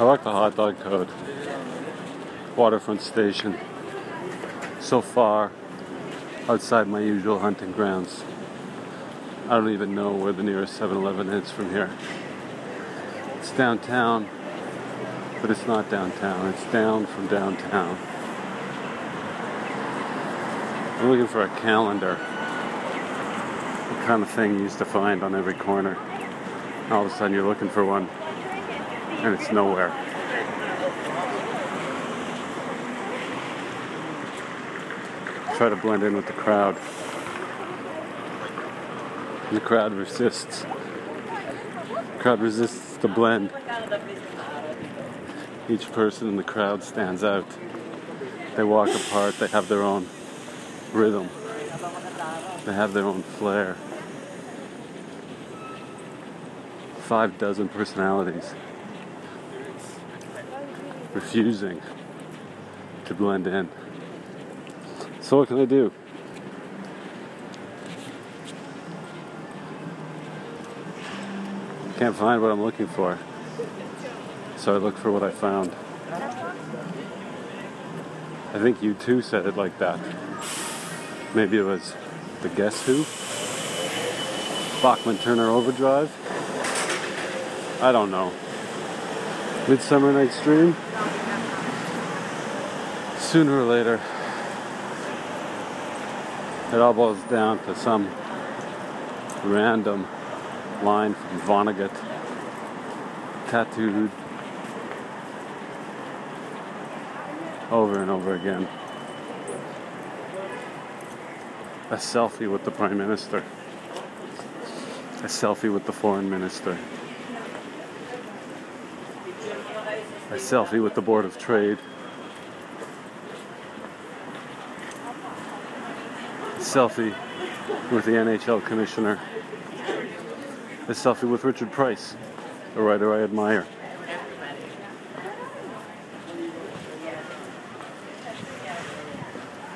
I like the hot dog code. Waterfront station. So far outside my usual hunting grounds. I don't even know where the nearest 7 Eleven is from here. It's downtown, but it's not downtown. It's down from downtown. I'm looking for a calendar. The kind of thing you used to find on every corner. All of a sudden you're looking for one and it's nowhere. Try to blend in with the crowd. The crowd resists. The crowd resists the blend. Each person in the crowd stands out. They walk apart, they have their own rhythm. They have their own flair. Five dozen personalities refusing to blend in. So, what can I do? Can't find what I'm looking for. So I look for what I found. I think U2 said it like that. Maybe it was the Guess Who? Bachman Turner Overdrive? I don't know. Midsummer Night's Dream? Sooner or later, it all boils down to some random line from Vonnegut tattooed over and over again. A selfie with the Prime Minister. A selfie with the Foreign Minister. A selfie with the Board of Trade. Selfie with the NHL Commissioner. A selfie with Richard Price, a writer I admire.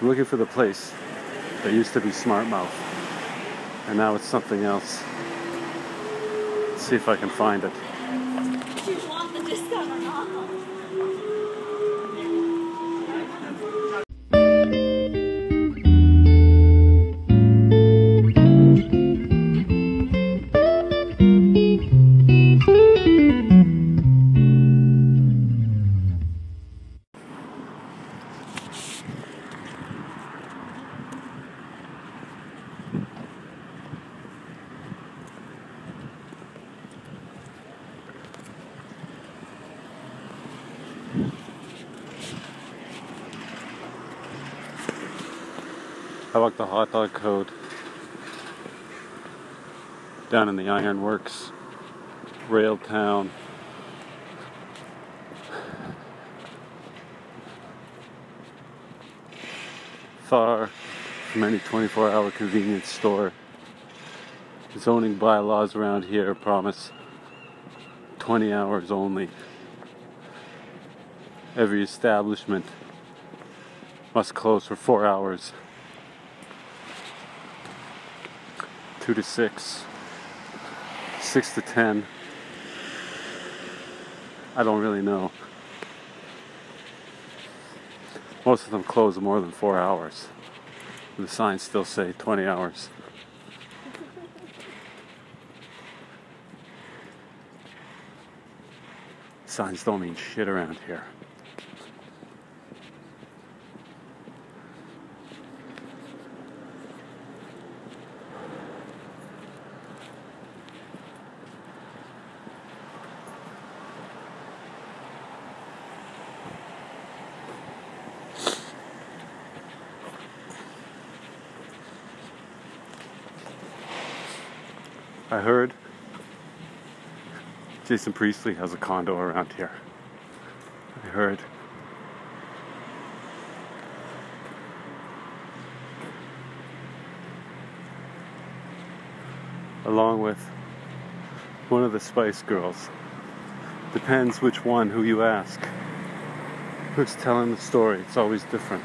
I'm looking for the place that used to be Smart Mouth, and now it's something else. Let's see if I can find it. I like the hot dog code down in the Ironworks, Rail Town. Far from any 24 hour convenience store. Zoning bylaws around here promise 20 hours only. Every establishment must close for four hours. Two to six, six to ten. I don't really know. Most of them close more than four hours. The signs still say 20 hours. Signs don't mean shit around here. I heard Jason Priestley has a condo around here. I heard. Along with one of the Spice Girls. Depends which one, who you ask. Who's telling the story? It's always different.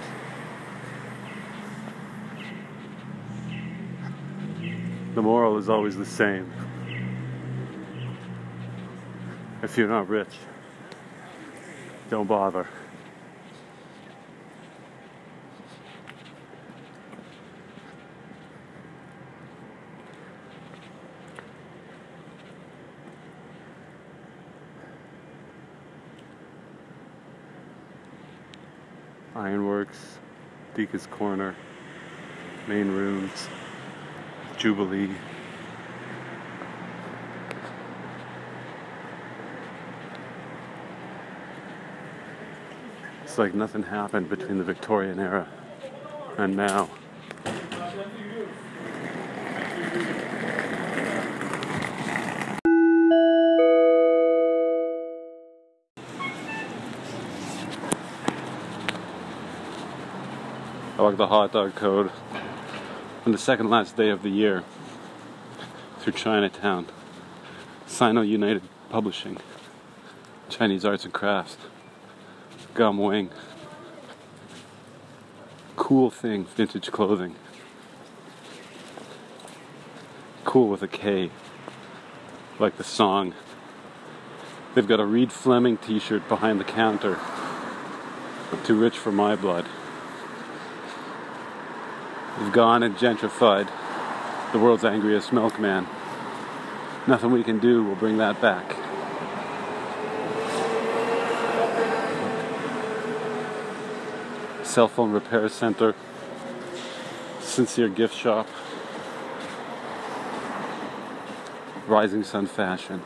The moral is always the same. If you're not rich, Don't bother. Ironworks, Deacon's Corner, main rooms, Jubilee. It's like nothing happened between the Victorian era and now. I like the hot dog code on the second last day of the year through Chinatown. Sino United Publishing, Chinese Arts and Crafts, Gum Wing, Cool Thing Vintage Clothing, Cool with a K, like the song. They've got a Reed Fleming t shirt behind the counter. Too rich for my blood. We've gone and gentrified the world's angriest milkman. Nothing we can do will bring that back. Cell phone repair center, sincere gift shop, Rising Sun Fashion.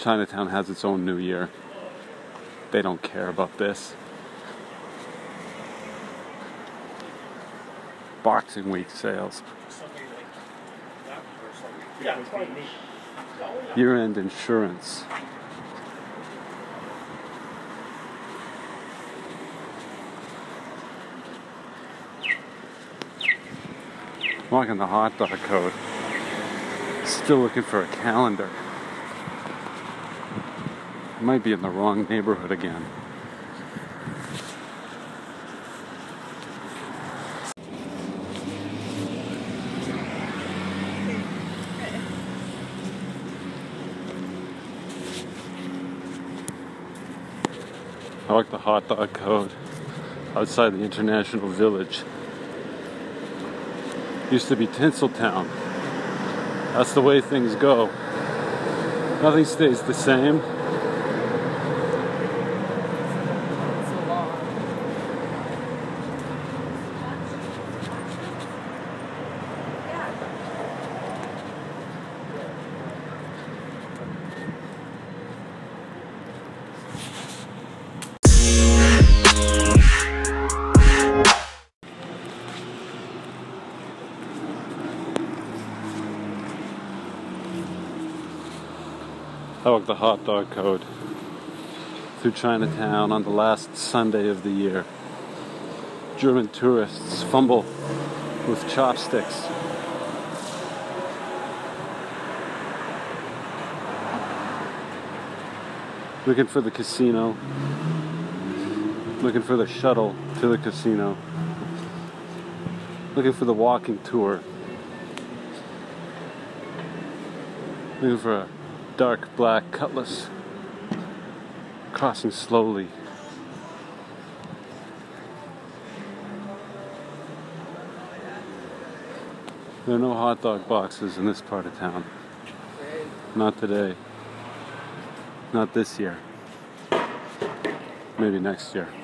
Chinatown has its own New Year. They don't care about this. Boxing Week sales. Year end insurance. Walking the hot dog code. Still looking for a calendar. Might be in the wrong neighborhood again. I like the hot dog code outside the International Village. Used to be Tinseltown. That's the way things go. Nothing stays the same. I walked the hot dog code through Chinatown on the last Sunday of the year. German tourists fumble with chopsticks. Looking for the casino. Looking for the shuttle to the casino. Looking for the walking tour. Looking for a dark black cutlass crossing slowly. There are no hot dog boxes in this part of town. Not today. Not this year. Maybe next year.